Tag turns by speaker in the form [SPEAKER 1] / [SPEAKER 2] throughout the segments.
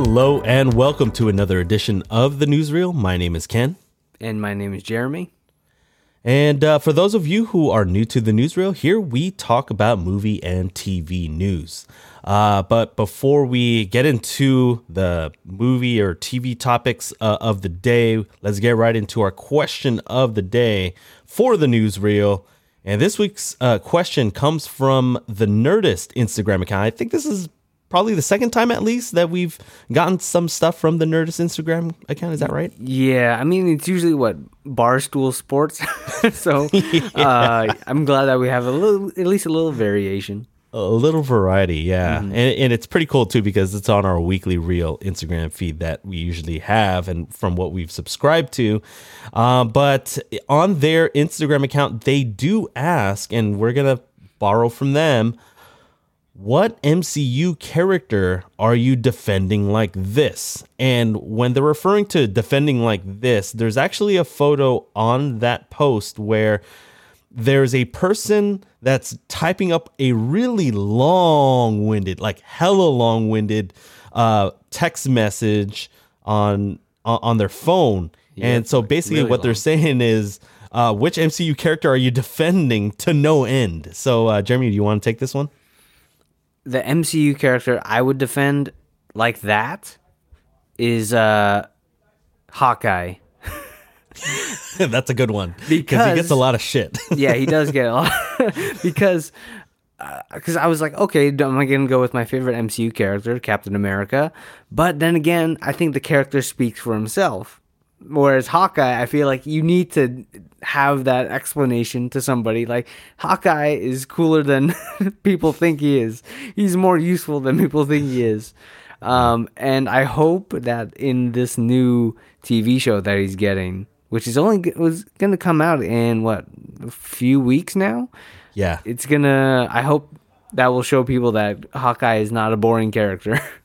[SPEAKER 1] Hello and welcome to another edition of the Newsreel. My name is Ken.
[SPEAKER 2] And my name is Jeremy.
[SPEAKER 1] And uh, for those of you who are new to the newsreel, here we talk about movie and TV news. Uh, but before we get into the movie or TV topics uh, of the day, let's get right into our question of the day for the newsreel. And this week's uh, question comes from the Nerdist Instagram account. I think this is probably the second time at least that we've gotten some stuff from the Nerdist Instagram account. Is that right?
[SPEAKER 2] Yeah, I mean it's usually what barstool sports. so uh, I'm glad that we have a little, at least a little variation.
[SPEAKER 1] A little variety, yeah, and, and it's pretty cool too because it's on our weekly reel Instagram feed that we usually have, and from what we've subscribed to. Uh, but on their Instagram account, they do ask, and we're gonna borrow from them what MCU character are you defending like this? And when they're referring to defending like this, there's actually a photo on that post where there's a person that's typing up a really long winded, like hella long winded uh, text message on on their phone. and so basically
[SPEAKER 2] really
[SPEAKER 1] what they're saying is uh, which MCU character are you defending to no end? So uh, Jeremy, do you want to take this one?
[SPEAKER 2] The MCU character I would defend like that is uh, Hawkeye.
[SPEAKER 1] That's a good one because he gets a lot of shit.
[SPEAKER 2] Yeah, he does get a lot because because I was like, okay, am I gonna go with my favorite MCU character, Captain America? But then again, I think the character speaks for himself. Whereas Hawkeye, I feel like you need to have that explanation to somebody. Like Hawkeye is cooler than people think he is. He's more useful than people think he is. Um, and I hope that in this new TV show that he's getting, which is only was going to come out in what a few weeks now,
[SPEAKER 1] yeah,
[SPEAKER 2] it's gonna. I hope that will show people that Hawkeye is not a boring character.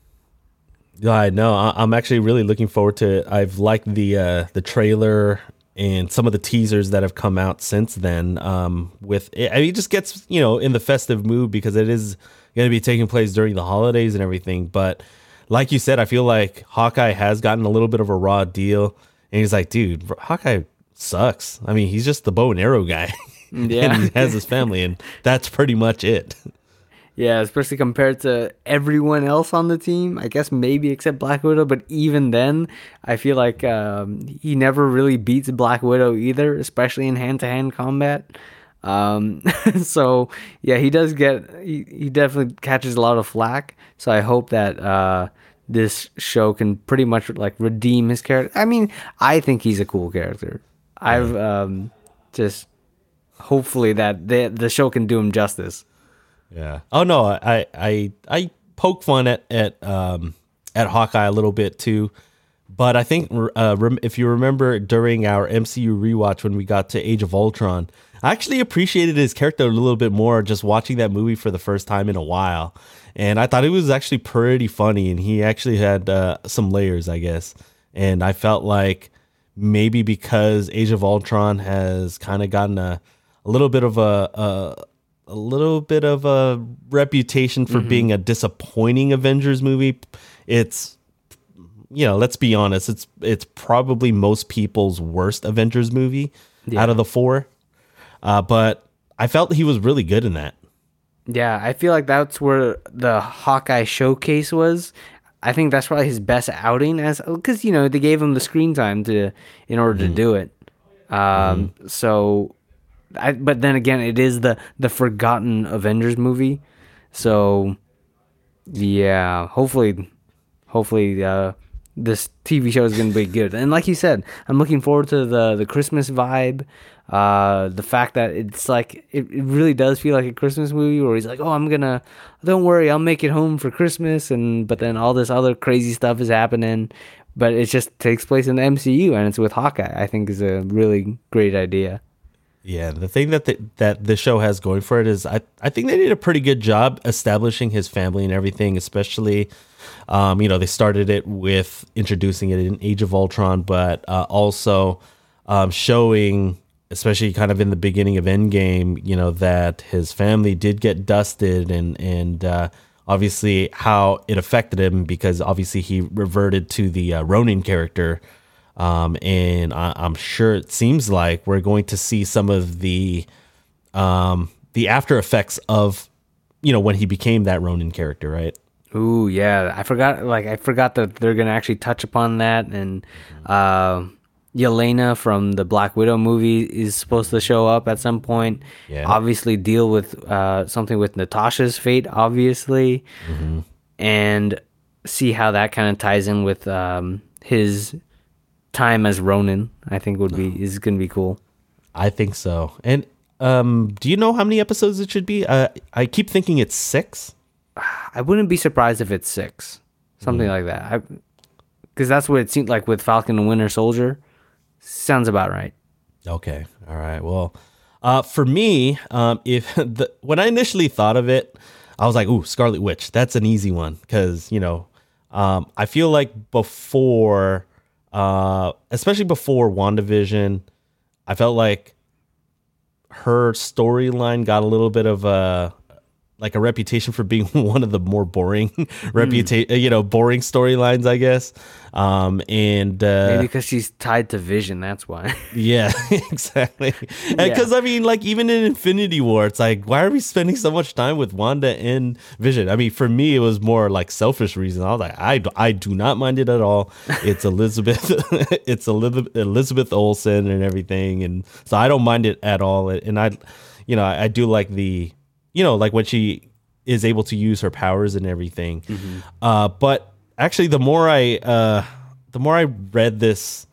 [SPEAKER 1] Yeah, I know. I- I'm actually really looking forward to. It. I've liked the uh, the trailer and some of the teasers that have come out since then. Um, with it, I mean, it just gets you know in the festive mood because it is going to be taking place during the holidays and everything. But like you said, I feel like Hawkeye has gotten a little bit of a raw deal, and he's like, dude, Hawkeye sucks. I mean, he's just the bow and arrow guy.
[SPEAKER 2] Yeah.
[SPEAKER 1] and he has his family, and that's pretty much it.
[SPEAKER 2] Yeah, especially compared to everyone else on the team. I guess maybe except Black Widow, but even then, I feel like um, he never really beats Black Widow either, especially in hand to hand combat. Um, so yeah, he does get he, he definitely catches a lot of flack. So I hope that uh, this show can pretty much like redeem his character. I mean, I think he's a cool character. I've um, just hopefully that the the show can do him justice.
[SPEAKER 1] Yeah. Oh no, I I I poke fun at at um at Hawkeye a little bit too, but I think uh, rem- if you remember during our MCU rewatch when we got to Age of Ultron, I actually appreciated his character a little bit more just watching that movie for the first time in a while, and I thought it was actually pretty funny, and he actually had uh, some layers, I guess, and I felt like maybe because Age of Ultron has kind of gotten a a little bit of a, a a little bit of a reputation for being a disappointing Avengers movie. It's you know, let's be honest, it's it's probably most people's worst Avengers movie out of the four. Uh, but I felt he was really good in that.
[SPEAKER 2] Yeah, I feel like that's where the Hawkeye showcase was. I think that's probably his best outing as because you know they gave him the screen time to in order to do it. Um, so, I but then again, it is the the forgotten Avengers movie. So, yeah, hopefully, hopefully, uh, this TV show is going to be good. And like you said, I'm looking forward to the the Christmas vibe. Uh, the fact that it's like it, it really does feel like a Christmas movie where he's like, "Oh, I'm gonna, don't worry, I'll make it home for Christmas," and but then all this other crazy stuff is happening. But it just takes place in the MCU and it's with Hawkeye. I think is a really great idea.
[SPEAKER 1] Yeah, the thing that the, that the show has going for it is I, I think they did a pretty good job establishing his family and everything, especially um, you know, they started it with introducing it in Age of Ultron, but uh, also um, showing especially kind of in the beginning of Endgame, you know, that his family did get dusted and and uh, obviously how it affected him because obviously he reverted to the uh, Ronin character. Um, and I, I'm sure it seems like we're going to see some of the um, the after effects of you know when he became that Ronin character, right?
[SPEAKER 2] Ooh, yeah. I forgot. Like I forgot that they're gonna actually touch upon that, and uh, Yelena from the Black Widow movie is supposed to show up at some point.
[SPEAKER 1] Yeah.
[SPEAKER 2] Obviously, deal with uh, something with Natasha's fate, obviously, mm-hmm. and see how that kind of ties in with um, his time as Ronin. I think would be is gonna be cool.
[SPEAKER 1] I think so. And um, do you know how many episodes it should be? Uh, I keep thinking it's six.
[SPEAKER 2] I wouldn't be surprised if it's six, something like that. Because that's what it seemed like with Falcon and Winter Soldier. Sounds about right.
[SPEAKER 1] Okay. All right. Well, uh, for me, um, if the when I initially thought of it, I was like, "Ooh, Scarlet Witch." That's an easy one because you know, um, I feel like before, uh, especially before Wandavision, I felt like her storyline got a little bit of a like a reputation for being one of the more boring reputation, you know, boring storylines, I guess. Um, and uh,
[SPEAKER 2] Maybe because she's tied to Vision. That's why.
[SPEAKER 1] yeah, exactly. Because I mean, like even in Infinity War, it's like, why are we spending so much time with Wanda and Vision? I mean, for me, it was more like selfish reasons. I was like, I, I do not mind it at all. It's Elizabeth, it's Elizabeth, Elizabeth Olsen and everything, and so I don't mind it at all. And I, you know, I, I do like the, you know, like when she is able to use her powers and everything. Uh, but actually, the more I, uh, the more I read this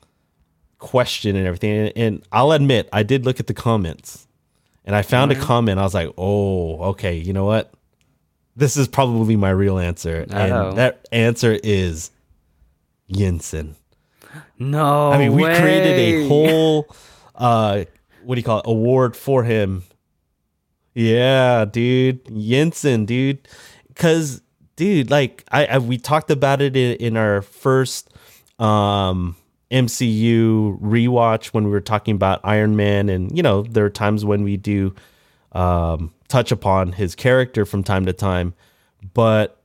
[SPEAKER 1] question and everything. And, and I'll admit, I did look at the comments and I found a comment. I was like, oh, okay, you know what? This is probably my real answer.
[SPEAKER 2] Uh-oh.
[SPEAKER 1] And that answer is Yinsen.
[SPEAKER 2] no.
[SPEAKER 1] I mean, we created a whole, uh, what do you call it, award for him. Yeah, dude. Yinsen, dude. Cause, dude, like I, I we talked about it in, in our first um MCU rewatch when we were talking about Iron Man, and you know, there are times when we do um touch upon his character from time to time. But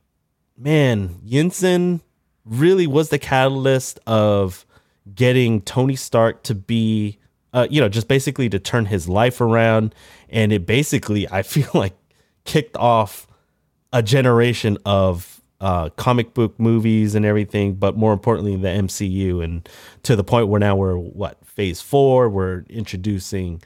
[SPEAKER 1] man, Yinsen really was the catalyst of getting Tony Stark to be, uh, you know, just basically to turn his life around. And it basically, I feel like, kicked off a generation of uh, comic book movies and everything, but more importantly, the MCU. And to the point where now we're, what, phase four, we're introducing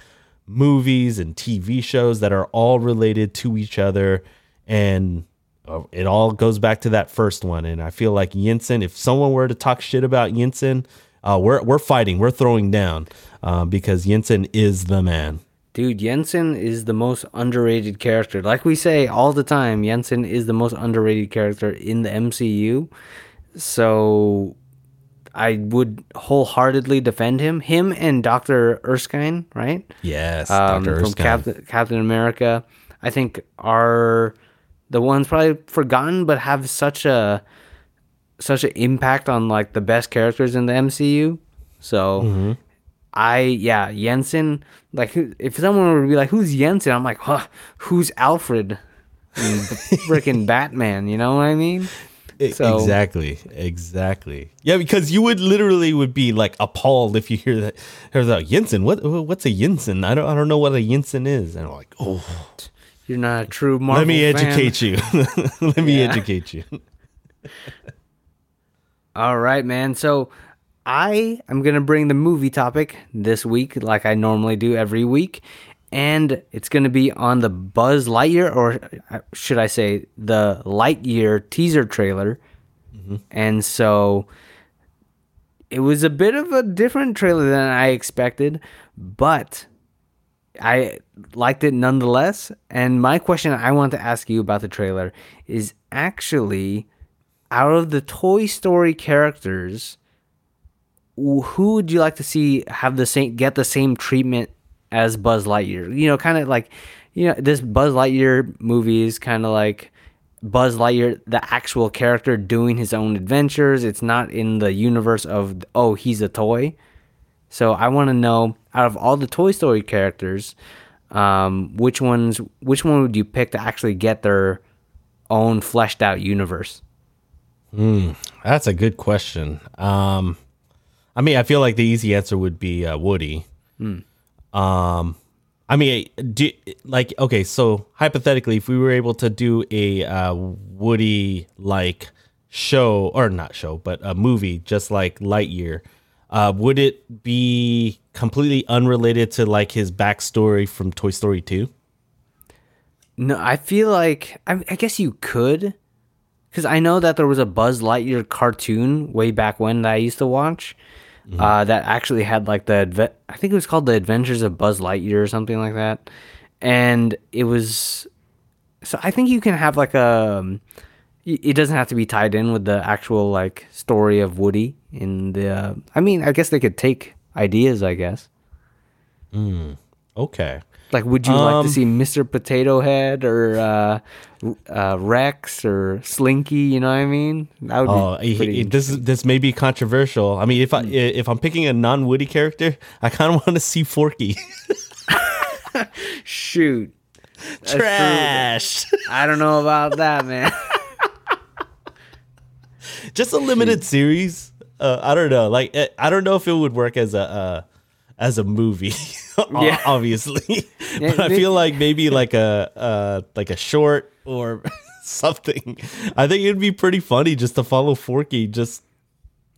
[SPEAKER 1] movies and TV shows that are all related to each other. And uh, it all goes back to that first one. And I feel like Yinsen, if someone were to talk shit about Yinsen, uh, we're we're fighting, we're throwing down, uh, because Yinsen is the man.
[SPEAKER 2] Dude, Yinsen is the most underrated character. Like we say all the time, Yinsen is the most underrated character in the MCU. So I would wholeheartedly defend him. Him and Dr. Erskine, right?
[SPEAKER 1] Yes,
[SPEAKER 2] um,
[SPEAKER 1] Dr.
[SPEAKER 2] from
[SPEAKER 1] Erskine.
[SPEAKER 2] Captain, Captain America, I think are the ones probably forgotten, but have such a such an impact on like the best characters in the MCU. So
[SPEAKER 1] Mm-hmm.
[SPEAKER 2] I yeah Yinsen like if someone would be like who's Yinsen I'm like huh, who's Alfred freaking Batman you know what I mean so-
[SPEAKER 1] exactly, exactly. Yeah, because you would literally would be like appalled if you hear that. Hear that Yinsen? What? What's a Yinsen? I don't. I don't know what a Yinsen is. And I'm like, oh,
[SPEAKER 2] you're not a true Marvel
[SPEAKER 1] let me
[SPEAKER 2] fan.
[SPEAKER 1] educate you. let me
[SPEAKER 2] Yeah.
[SPEAKER 1] educate you.
[SPEAKER 2] All right, man. So I am going to bring the movie topic this week, like I normally do every week. And it's going to be on the Buzz Lightyear, or uh, should I say, the Lightyear teaser trailer. And so it was a bit of a different trailer than I expected, but I liked it nonetheless. And my question I want to ask you about the trailer is actually out of the Toy Story characters, who would you like to see have the same get the same treatment as Buzz Lightyear? You know, kind of like you know this Buzz Lightyear movie is kind of like Buzz Lightyear, the actual character doing his own adventures. It's not in the universe of oh he's a toy. So I want to know out of all the Toy Story characters, um, which ones which one would you pick to actually get their own fleshed out universe?
[SPEAKER 1] That's a good question. Um, I mean, I feel like the easy answer would be uh, Woody. Um, I mean, do, like okay, so hypothetically, if we were able to do a uh, Woody like show or not show, but a movie just like Lightyear, uh, would it be completely unrelated to like his backstory from Toy Story Two?
[SPEAKER 2] No, I feel like I, I guess you could, because I know that there was a Buzz Lightyear cartoon way back when that I used to watch. Uh, that actually had like the adve- I think it was called the Adventures of Buzz Lightyear or something like that, and it was. So I think you can have like a. um, It doesn't have to be tied in with the actual like story of Woody in the. Uh, I mean, I guess they could take ideas. I guess.
[SPEAKER 1] Okay.
[SPEAKER 2] Like, would you like
[SPEAKER 1] Um,
[SPEAKER 2] to see Mr. Potato Head or uh, uh, Rex or Slinky? You know what I mean? That would
[SPEAKER 1] Oh,
[SPEAKER 2] be
[SPEAKER 1] he- this is this may be controversial. I mean, if I if I'm picking a non Woody character, I kind of want to see Forky.
[SPEAKER 2] Shoot,
[SPEAKER 1] Trash.
[SPEAKER 2] I don't know about that, man.
[SPEAKER 1] Just a limited series. Uh, I don't know. Like eh, I don't know if it would work as a uh, as a movie.
[SPEAKER 2] Yeah.
[SPEAKER 1] obviously.
[SPEAKER 2] Yeah,
[SPEAKER 1] but I feel like maybe like a uh, like a short or something. I think it'd be pretty funny just to follow Forky. Just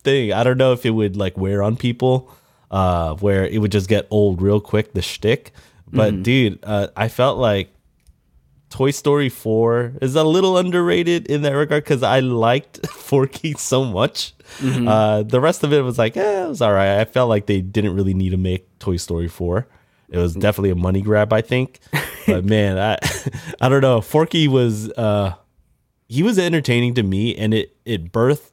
[SPEAKER 1] thing. I don't know if it would like wear on people, uh, where it would just get old real quick. The shtick, but dude, uh, I felt like Toy Story 4 is a little underrated in that regard because I liked Forky so much. Uh, the rest of it was like, eh, it was all right. I felt like they didn't really need to make Toy Story 4. It was definitely a money grab, I think. But man, I I don't know. Forky was uh he was entertaining to me and it it birthed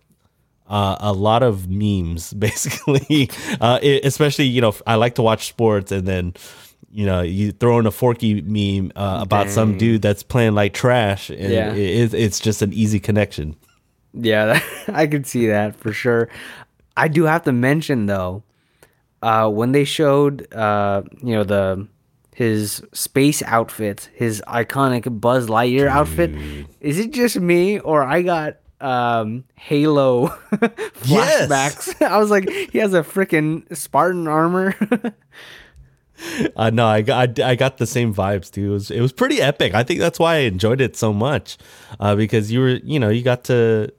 [SPEAKER 1] uh, a lot of memes basically uh, it, especially you know i like to watch sports and then you know you throw in a forky meme uh, about some dude that's playing like trash and
[SPEAKER 2] Yeah.
[SPEAKER 1] it, it, it's just an easy connection
[SPEAKER 2] yeah, that, I could see that for sure. I do have to mention though, uh, when they showed, uh, you know, the his space outfit, his iconic Buzz Lightyear outfit, is it just me or I got um Halo flashbacks? I was like, he has a freaking Spartan armor.
[SPEAKER 1] Uh, no I got I, I got the same vibes too it was, it was pretty epic. I think that's why i enjoyed it so much uh, because you were you know you got to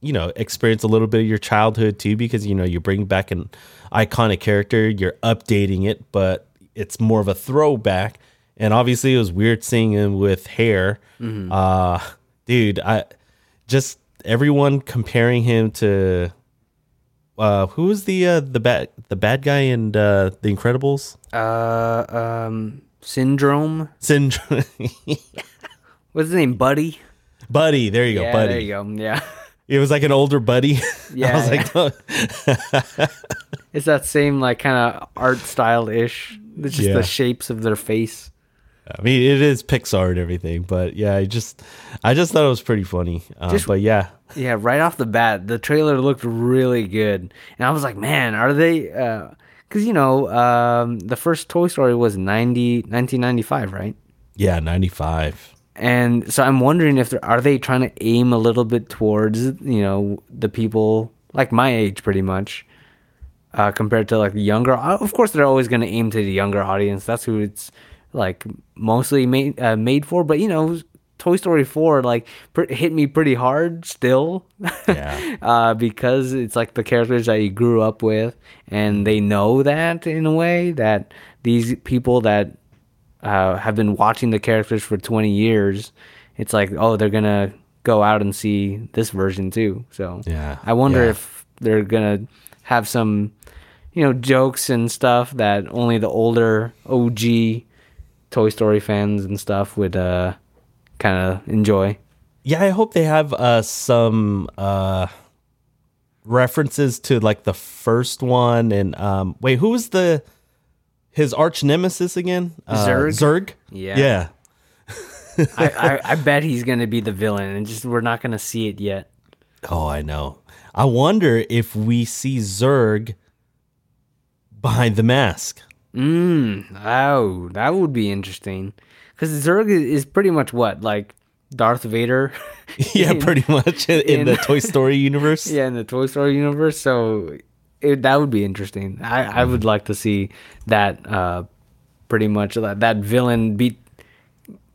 [SPEAKER 1] you know experience a little bit of your childhood too because you know you bring back an iconic character you're updating it but it's more of a throwback. And obviously it was weird seeing him with hair. Uh dude i just everyone comparing him to uh who was the uh the bad the bad guy in uh the incredibles
[SPEAKER 2] uh, um, Syndrome.
[SPEAKER 1] syndrome
[SPEAKER 2] What's his name? Buddy.
[SPEAKER 1] buddy there you go
[SPEAKER 2] yeah,
[SPEAKER 1] buddy
[SPEAKER 2] there you go. Yeah.
[SPEAKER 1] it was like an older buddy
[SPEAKER 2] Yeah,
[SPEAKER 1] i was like oh.
[SPEAKER 2] It's that same like kind of art style ish. It's just
[SPEAKER 1] Yeah.
[SPEAKER 2] the shapes of their face.
[SPEAKER 1] I mean, it is Pixar and everything, but yeah, I just, I just thought it was pretty funny. Uh,
[SPEAKER 2] Just-
[SPEAKER 1] but yeah,
[SPEAKER 2] Yeah, right off the bat, the trailer looked really good, and I was like, man, are they? Because you know, um, the first Toy Story was 90, 1995, right?
[SPEAKER 1] yeah, ninety five.
[SPEAKER 2] And so I'm wondering if they're, are they trying to aim a little bit towards you know the people like my age, pretty much, uh, compared to like the younger. uh, Of course, they're always going to aim to the younger audience. That's who it's like mostly made uh, made for. But you know, Toy Story four like pr- hit me pretty hard still.
[SPEAKER 1] Yeah.
[SPEAKER 2] uh, because it's like the characters that you grew up with, and they know that in a way that these people that uh, have been watching the characters for 20 years, it's like, oh, they're gonna go out and see this version too. So
[SPEAKER 1] Yeah,
[SPEAKER 2] I wonder
[SPEAKER 1] yeah.
[SPEAKER 2] if they're gonna have some, you know, jokes and stuff that only the older OG Toy Story fans and stuff would uh, kind of enjoy.
[SPEAKER 1] Yeah, I hope they have uh, some uh, references to like the first one. And um, wait, who was the his arch nemesis again? Uh,
[SPEAKER 2] Zerg.
[SPEAKER 1] Zurg.
[SPEAKER 2] Yeah.
[SPEAKER 1] Yeah.
[SPEAKER 2] I, I, I bet he's gonna be the villain, and just we're not gonna see it yet.
[SPEAKER 1] Oh, I know. I wonder if we see Zurg behind the mask.
[SPEAKER 2] Mm, oh, that would be interesting. Because Zurg is pretty much what like Darth Vader.
[SPEAKER 1] yeah,
[SPEAKER 2] in-
[SPEAKER 1] pretty much in, in the Toy Story universe.
[SPEAKER 2] yeah, in the Toy Story universe. So it, that would be interesting. I, I would like to see that. Uh, pretty much that that villain be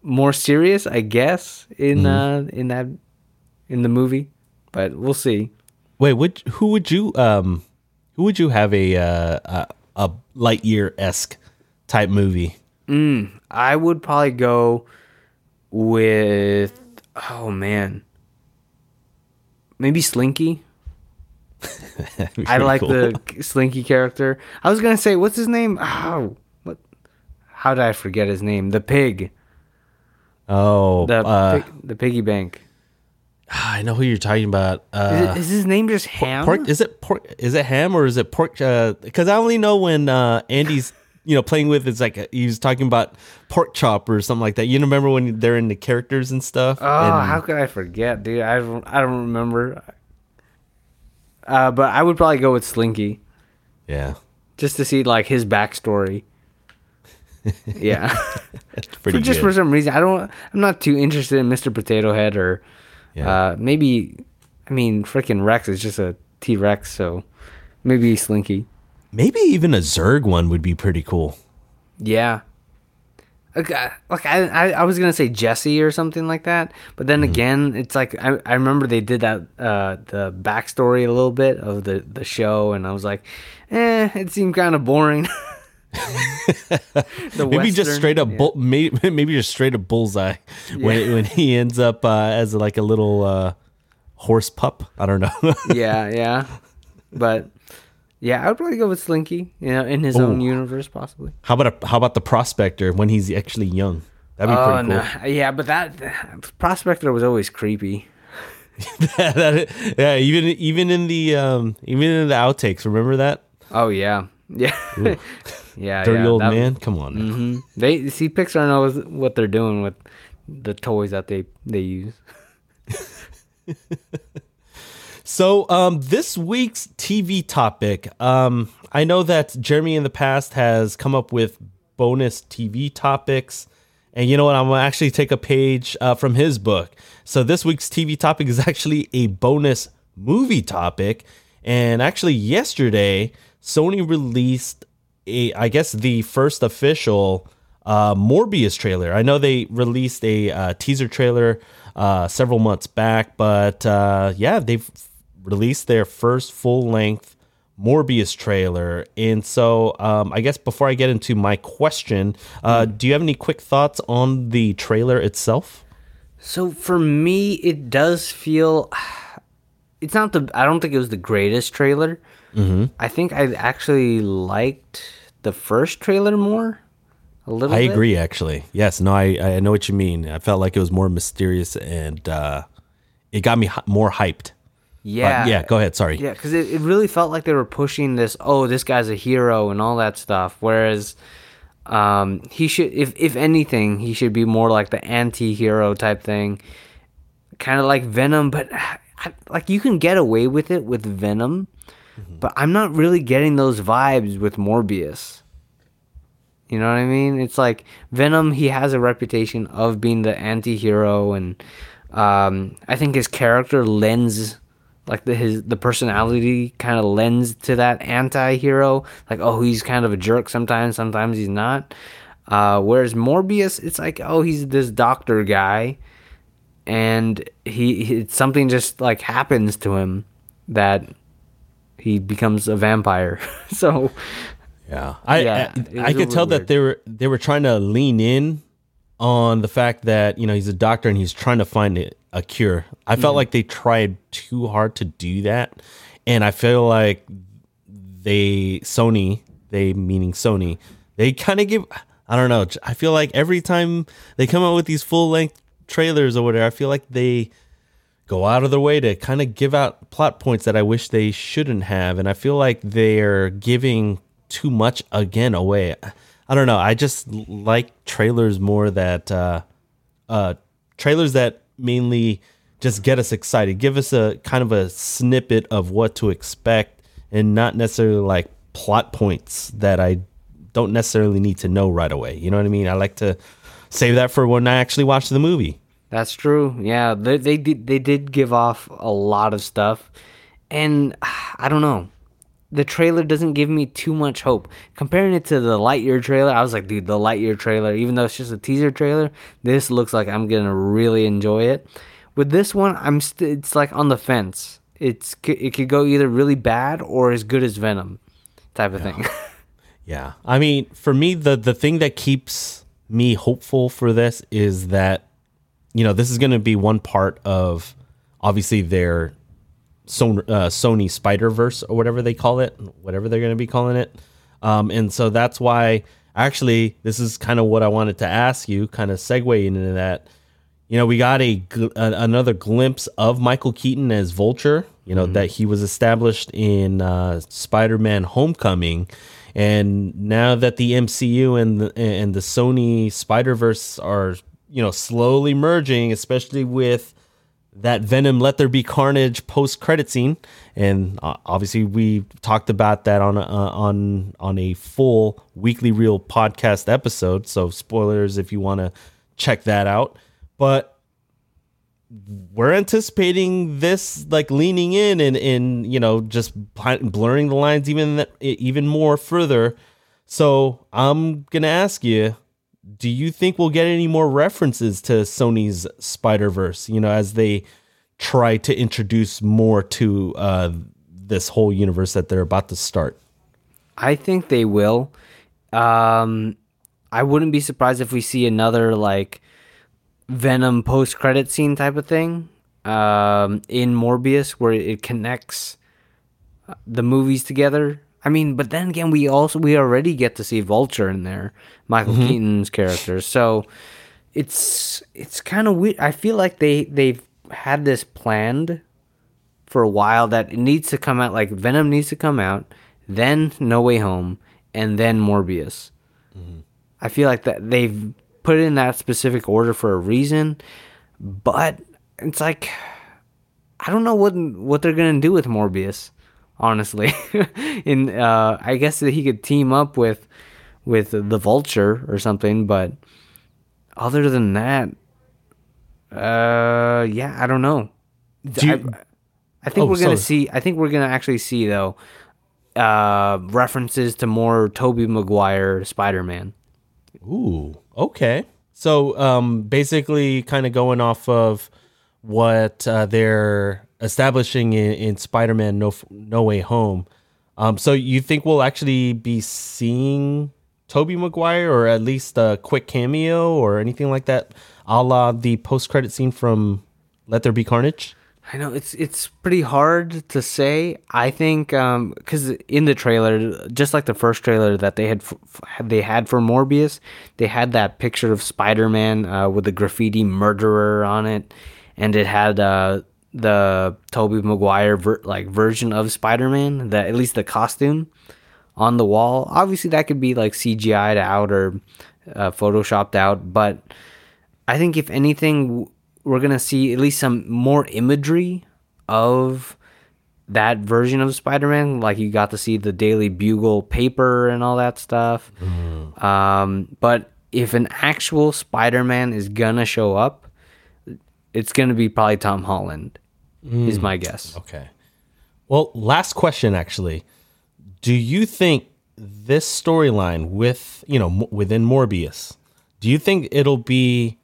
[SPEAKER 2] more serious, I guess, in uh in that in the movie. But we'll see.
[SPEAKER 1] Wait, would who would you um who would you have a uh, a, a Lightyear esque type movie?
[SPEAKER 2] I would probably go with oh man. Maybe Slinky. I like
[SPEAKER 1] cool.
[SPEAKER 2] the Slinky character. I was gonna say, what's his name? Oh, what? How did I forget his name? The pig.
[SPEAKER 1] oh
[SPEAKER 2] The
[SPEAKER 1] uh,
[SPEAKER 2] pig, the piggy bank.
[SPEAKER 1] I know who you're talking about.
[SPEAKER 2] Is,
[SPEAKER 1] Uh,
[SPEAKER 2] it, is his name just Ham?
[SPEAKER 1] pork is it pork is it ham or is it pork? Because I only know when uh, Andy's you know playing with it's like a, he was talking about pork chop or something like that. You remember when they're in the characters and stuff?
[SPEAKER 2] Oh,
[SPEAKER 1] And-
[SPEAKER 2] how could I forget, dude? I don't, I don't remember. Uh, but I would probably go with Slinky
[SPEAKER 1] yeah,
[SPEAKER 2] just to see like his backstory. yeah, for just
[SPEAKER 1] good.
[SPEAKER 2] for some reason, I don't. I'm not too interested in Mr. Potato Head or
[SPEAKER 1] Yeah.
[SPEAKER 2] uh, maybe. I mean, freaking Rex is just a T Rex, so maybe Slinky.
[SPEAKER 1] Maybe even a Zurg one would be pretty cool.
[SPEAKER 2] Yeah. Like, I- like I, I, I was gonna say Jesse or something like that, but then again, it's like I, I remember they did that uh, the backstory a little bit of the, the show, and I was like, eh, it seemed kind of boring.
[SPEAKER 1] Maybe just straight up,
[SPEAKER 2] yeah.
[SPEAKER 1] bull, maybe, maybe just straight up bullseye when when he ends up uh, as like a little uh, horse pup. I don't know.
[SPEAKER 2] yeah, yeah, but yeah, I would probably go with Slinky, you know, in his own universe, possibly.
[SPEAKER 1] how about a, how about the prospector when he's actually young? That'd be
[SPEAKER 2] Oh
[SPEAKER 1] pretty cool.
[SPEAKER 2] no, yeah, but that Prospector was always creepy.
[SPEAKER 1] That- yeah, even even in the um even in the outtakes, remember that
[SPEAKER 2] Oh yeah, yeah, yeah.
[SPEAKER 1] dirty
[SPEAKER 2] yeah,
[SPEAKER 1] old man? Come on. now.
[SPEAKER 2] hmm They see Pixar knows what they're doing with the toys that they they use.
[SPEAKER 1] So, um, this week's TV topic, um, I know that Jeremy in the past has come up with bonus TV topics, and you know what? I'm gonna actually take a page uh, from his book. So, this week's TV topic is actually a bonus movie topic, and actually, yesterday Sony released a, I guess, the first official uh, Morbius trailer. I know they released a uh, teaser trailer uh, several months back, but uh, yeah, they've released their first full length Morbius trailer. And so, um, I guess before I get into my question, uh, do you have any quick thoughts on the trailer itself?
[SPEAKER 2] So for me, it does feel. It's not the. I don't think it was the greatest trailer. Mm-hmm. I think I actually liked the first trailer more. A little.
[SPEAKER 1] I
[SPEAKER 2] bit.
[SPEAKER 1] agree, actually. Yes, no, I, I know what you mean. I felt like it was more mysterious and uh, it got me more hyped.
[SPEAKER 2] Yeah.
[SPEAKER 1] yeah, go ahead. Sorry.
[SPEAKER 2] Yeah, because it, it really felt like they were pushing this. Oh, this guy's a hero and all that stuff. Whereas, um, he should, if if anything, he should be more like the anti-hero type thing, kind of like Venom. But like you can get away with it with Venom, but I'm not really getting those vibes with Morbius. You know what I mean? It's like Venom. He has a reputation of being the anti-hero, and um, I think his character lends, like the his the personality kind of lends to that anti-hero. Like, oh, he's kind of a jerk sometimes. Sometimes he's not. Uh, whereas Morbius, it's like, oh, he's this doctor guy, and he, he something just like happens to him that he becomes a vampire. so
[SPEAKER 1] Yeah, I
[SPEAKER 2] Yeah,
[SPEAKER 1] I,
[SPEAKER 2] it
[SPEAKER 1] I could tell
[SPEAKER 2] really
[SPEAKER 1] that they were they were trying to lean in on the fact that you know he's a doctor and he's trying to find a, a cure. I felt mm. like they tried too hard to do that, and I feel like they Sony they meaning Sony they kind of give I don't know. I feel like every time they come out with these full length trailers or whatever, I feel like they go out of their way to kind of give out plot points that I wish they shouldn't have. And I feel like they're giving too much again away. I don't know. I just like trailers more that, uh, uh, trailers that mainly just get us excited, give us a kind of a snippet of what to expect and not necessarily like plot points that I don't necessarily need to know right away. You know what I mean? I like to save that for when I actually watch the movie.
[SPEAKER 2] That's true. Yeah, they, they did they did give off a lot of stuff, and I don't know. The trailer doesn't give me too much hope. Comparing it to the Lightyear trailer, I was like, dude, the Lightyear trailer, even though it's just a teaser trailer, this looks like I'm gonna really enjoy it. With this one, I'm st- it's like on the fence. It's it could go either really bad or as good as Venom, type of thing.
[SPEAKER 1] Yeah. I mean, for me, the the thing that keeps me hopeful for this is that, you know, this is going to be one part of obviously their Sony, uh, Sony Spider Verse or whatever they call it, whatever they're going to be calling it. Um, and so that's why, actually, this is kind of what I wanted to ask you, kind of segue into that. You know, we got a, a another glimpse of Michael Keaton as Vulture. You know that he was established in uh, Spider-Man: Homecoming, and now that the MCU and the, and the Sony Spider Verse are you know slowly merging, especially with that Venom Let There Be Carnage post credit scene, and uh, obviously we talked about that on uh, on on a full weekly reel podcast episode. So spoilers if you want to check that out, but we're anticipating this like leaning in and and you know just blurring the lines even even more further. So I'm gonna ask you, do you think we'll get any more references to Sony's Spider Verse? You know, as they try to introduce more to uh, this whole universe that they're about to start.
[SPEAKER 2] I think they will. Um, I wouldn't be surprised if we see another like Venom post credit scene type of thing um, in Morbius where it connects uh, the movies together. I mean, but then again, we also we already get to see Vulture in there, Michael mm-hmm. Keaton's character. So it's it's kind of weird. I feel like they they've had this planned for a while that it needs to come out. Like Venom needs to come out, then No Way Home, and then Morbius. Mm-hmm. I feel like that they've put it in that specific order for a reason. But it's like I don't know what what they're gonna do with Morbius, honestly. In uh, I guess that he could team up with with the Vulture or something, but other than that, uh, yeah, I don't know. Do you, I, I, think oh, we're gonna see. I think we're gonna actually see though uh, references to more Tobey Maguire Spider Man.
[SPEAKER 1] Ooh, okay. So um, basically, kind of going off of what uh, they're establishing in, in Spider-Man: No No Way Home. Um, so you think we'll actually be seeing Tobey Maguire, or at least a quick cameo, or anything like that, a la the post-credit scene from Let There Be Carnage?
[SPEAKER 2] I know it's it's pretty hard to say. I think because um, in the trailer, just like the first trailer that they had f- they had for Morbius, they had that picture of Spider Man uh, with the graffiti murderer on it, and it had uh, the Tobey Maguire ver- like version of Spider Man, that at least the costume on the wall. Obviously, that could be like CGI'd out or uh, photoshopped out, but I think if anything we're gonna see at least some more imagery of that version of Spider-Man. Like you got to see the Daily Bugle paper and all that stuff. Mm. Um, but if an actual Spider-Man is gonna show up, it's gonna be probably Tom Holland. Mm. Is my guess.
[SPEAKER 1] Okay. Well, last question actually. Do you think this storyline with you know within Morbius? Do you think it'll be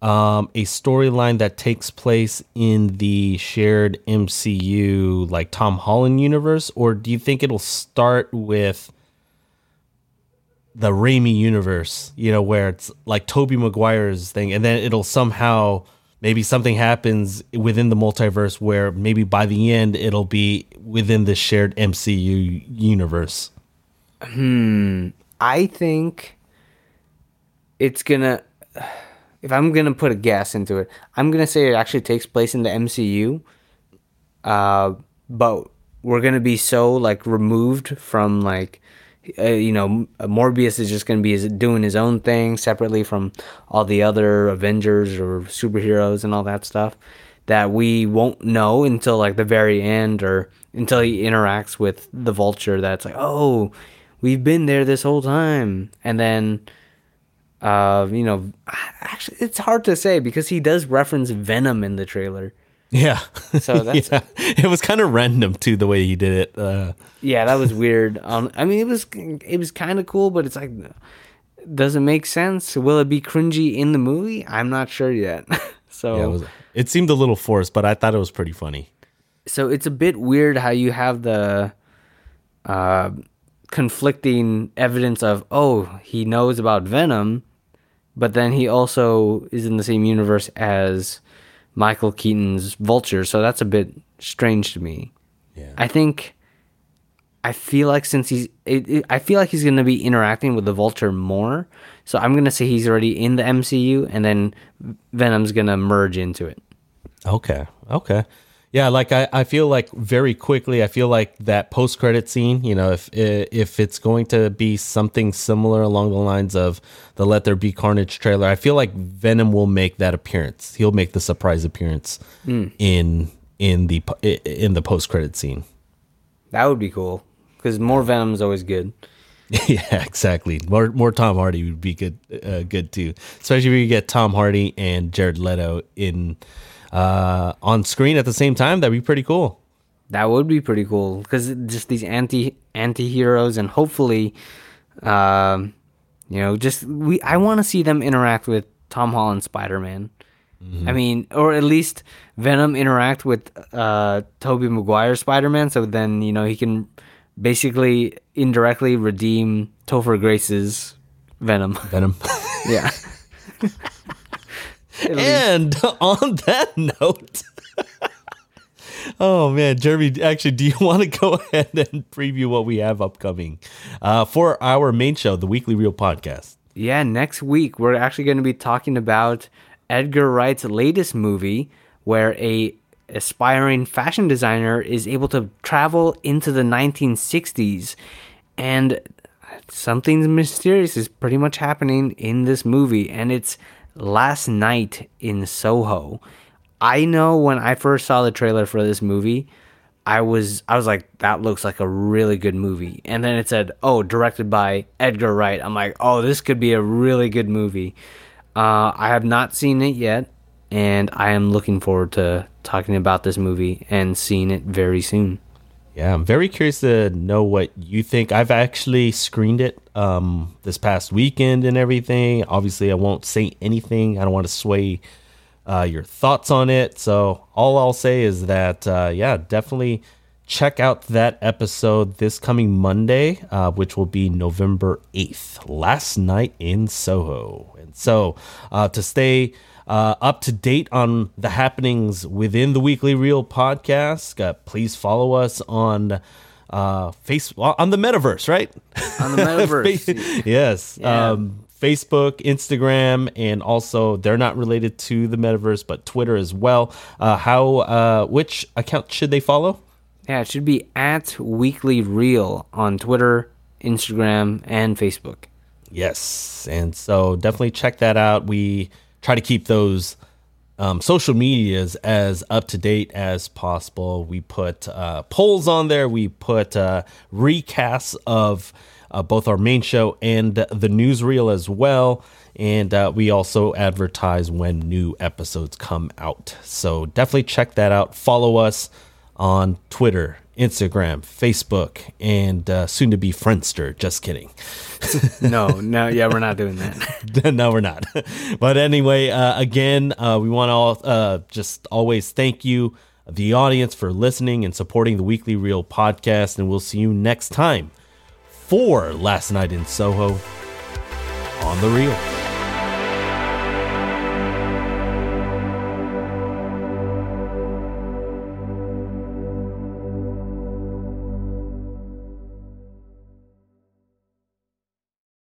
[SPEAKER 1] um, a storyline that takes place in the shared MCU, like Tom Holland universe, or do you think it'll start with the Raimi universe? You know, where it's like Tobey Maguire's thing, and then it'll somehow maybe something happens within the multiverse where maybe by the end it'll be within the shared MCU universe.
[SPEAKER 2] Hmm. I think it's gonna if I'm gonna put a guess into it, I'm gonna say it actually takes place in the MCU. Uh, but we're gonna be so like removed from like, uh, you know, Morbius is just gonna be doing his own thing separately from all the other Avengers or superheroes and all that stuff that we won't know until like the very end or until he interacts with the Vulture. That's like, oh, we've been there this whole time, and then Uh, you know, actually, it's hard to say because he does reference Venom in the trailer.
[SPEAKER 1] Yeah.
[SPEAKER 2] So that's-
[SPEAKER 1] yeah. It was kind of random too the way he did it. Uh,
[SPEAKER 2] Yeah, that was weird. Um, I mean, it was it was kind of cool, but it's like, does it make sense? Will it be cringy in the movie? I'm not sure yet. so
[SPEAKER 1] yeah, it, was, it seemed a little forced, but I thought it was pretty funny.
[SPEAKER 2] so it's a bit weird how you have the uh, conflicting evidence of oh he knows about Venom, but then he also is in the same universe as Michael Keaton's Vulture. So that's a bit strange to me.
[SPEAKER 1] Yeah.
[SPEAKER 2] I think I feel like since he's it, it- I feel like he's going to be interacting with the Vulture more. So I'm going to say he's already in the MCU and then Venom's going to merge into it.
[SPEAKER 1] Okay. Okay. Yeah, like I, I feel like very quickly, I feel like that post credit scene, you know, if if it's going to be something similar along the lines of the Let There Be Carnage trailer, I feel like Venom will make that appearance. He'll make the surprise appearance in in the in the post credit scene.
[SPEAKER 2] That would be cool cuz more Venom is always good.
[SPEAKER 1] yeah, exactly. More more Tom Hardy would be good uh, good too. Especially if you get Tom Hardy and Jared Leto in uh on screen at the same time, that'd be pretty cool.
[SPEAKER 2] That would be pretty cool because just these anti anti heroes and hopefully, um, you know, just we I want to see them interact with Tom Holland Spider Man. I mean, or at least Venom interact with uh, Tobey Maguire Spider Man, so then you know he can basically indirectly redeem Topher Grace's Venom.
[SPEAKER 1] Venom.
[SPEAKER 2] yeah.
[SPEAKER 1] And on that note, oh man, Jeremy, actually, do you want to go ahead and preview what we have upcoming uh, for our main show, the Weekly Reel Podcast?
[SPEAKER 2] Yeah, next week we're actually going to be talking about Edgar Wright's latest movie, where a aspiring fashion designer is able to travel into the 1960s, and something mysterious is pretty much happening in this movie, and it's Last Night in Soho. I know when I first saw the trailer for this movie, I was I was like, that looks like a really good movie. And then it said, oh, directed by Edgar Wright. I'm like, oh, this could be a really good movie. Uh, I have not seen it yet, and I am looking forward to talking about this movie and seeing it very soon.
[SPEAKER 1] Yeah, I'm very curious to know what you think. I've actually screened it um, this past weekend and everything. Obviously, I won't say anything. I don't want to sway uh, your thoughts on it. So all I'll say is that, uh, yeah, definitely check out that episode this coming Monday, uh, which will be November 8th, last night in Soho. And so uh, to stay uh, up to date on the happenings within the Weekly Reel podcast, uh, please follow us on uh face on the metaverse right
[SPEAKER 2] On the metaverse.
[SPEAKER 1] yes
[SPEAKER 2] Yeah.
[SPEAKER 1] um facebook instagram and also they're not related to the metaverse but twitter as well uh how uh which account should they follow
[SPEAKER 2] yeah, it should be at Weekly Reel on Twitter, Instagram, and Facebook.
[SPEAKER 1] Yes. And so definitely check that out. We try to keep those um, social medias as up to date as possible. We put uh, polls on there, we put uh, recasts of uh, both our main show and the newsreel as well. And uh, we also advertise when new episodes come out. So definitely check that out. Follow us on Twitter, Instagram, Facebook, and uh, soon to be Friendster. Just kidding.
[SPEAKER 2] No, no, yeah, we're not doing that.
[SPEAKER 1] no, we're not. but anyway, uh, again, uh, we want to all, uh, just always thank you, the audience, for listening and supporting the Weekly Reel podcast. And we'll see you next time for Last Night in Soho on the Reel.